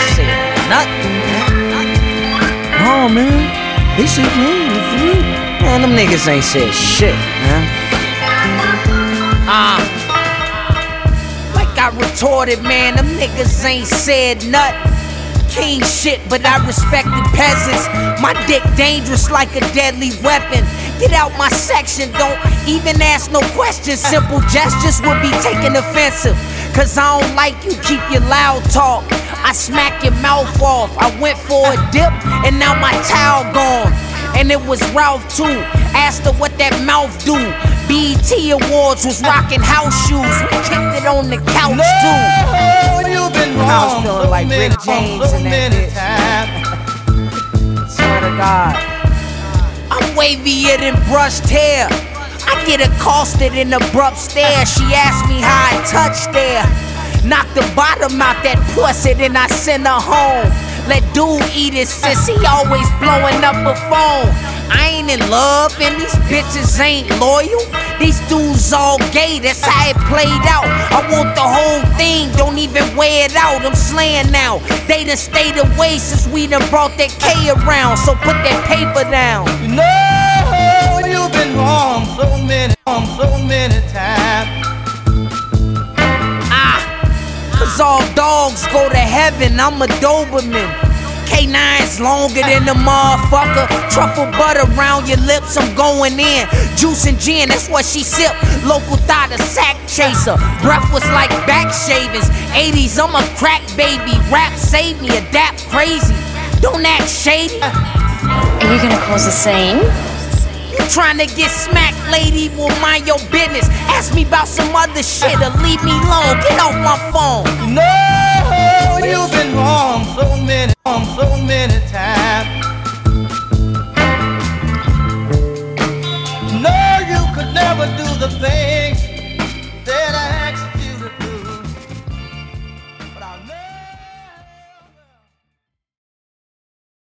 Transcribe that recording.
shit. Man. No, man. This is me. For me. Man, them niggas ain't said shit, man. Uh, like I retorted, man, them niggas ain't said nothing. King shit, but I respect the peasants. My dick dangerous like a deadly weapon. Get out my section, don't even ask no questions. Simple gestures will be taken offensive. Cause I don't like you, keep your loud talk. I smack your mouth off. I went for a dip, and now my towel gone. And it was Ralph too. Asked her what that mouth do. BET Awards was rocking house shoes. We kicked it on the couch too. Like Rick James so in that bitch. Swear to God. I'm wavier than brushed hair. I get accosted in abrupt stare. She asked me how I touched there. Knock the bottom out that pussy, then I send her home. Let dude eat his sis, he always blowing up a phone. I ain't in love, and these bitches ain't loyal. These dudes all gay, that's how it played out. I out. I'm slaying now. They done stayed away since we done brought that K around, so put that paper down. No, you've been wrong so many, wrong so many times. Ah, cause all dogs go to heaven, I'm a Doberman. K9's longer than the motherfucker. Truffle butter around your lips, I'm going in. Juice and gin, that's what she sip. Local thought, a sack chaser. Breath was like back shavings. 80s, I'm a crack baby. Rap save me, adapt crazy. Don't act shady. Are you gonna cause a scene? You trying to get smacked, lady? Well, mind your business. Ask me about some other shit or leave me alone. Get off my phone. No, you've been wrong so many, times.